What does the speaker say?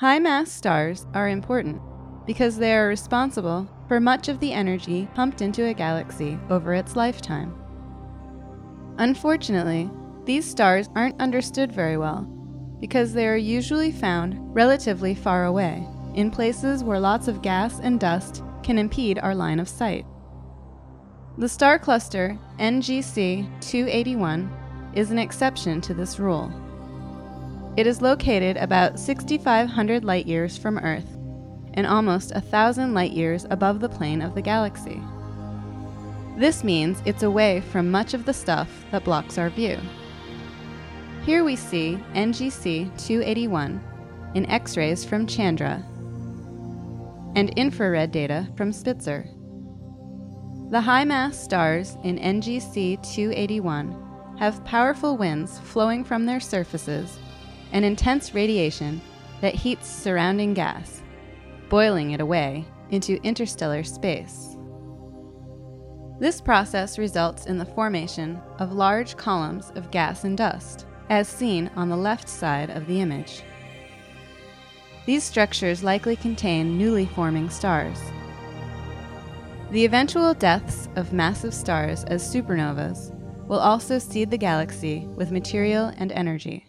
High mass stars are important because they are responsible for much of the energy pumped into a galaxy over its lifetime. Unfortunately, these stars aren't understood very well because they are usually found relatively far away, in places where lots of gas and dust can impede our line of sight. The star cluster NGC 281 is an exception to this rule. It is located about 6,500 light years from Earth and almost a thousand light years above the plane of the galaxy. This means it's away from much of the stuff that blocks our view. Here we see NGC 281 in X rays from Chandra and infrared data from Spitzer. The high mass stars in NGC 281 have powerful winds flowing from their surfaces and intense radiation that heats surrounding gas, boiling it away into interstellar space. This process results in the formation of large columns of gas and dust, as seen on the left side of the image. These structures likely contain newly forming stars. The eventual deaths of massive stars as supernovas will also seed the galaxy with material and energy.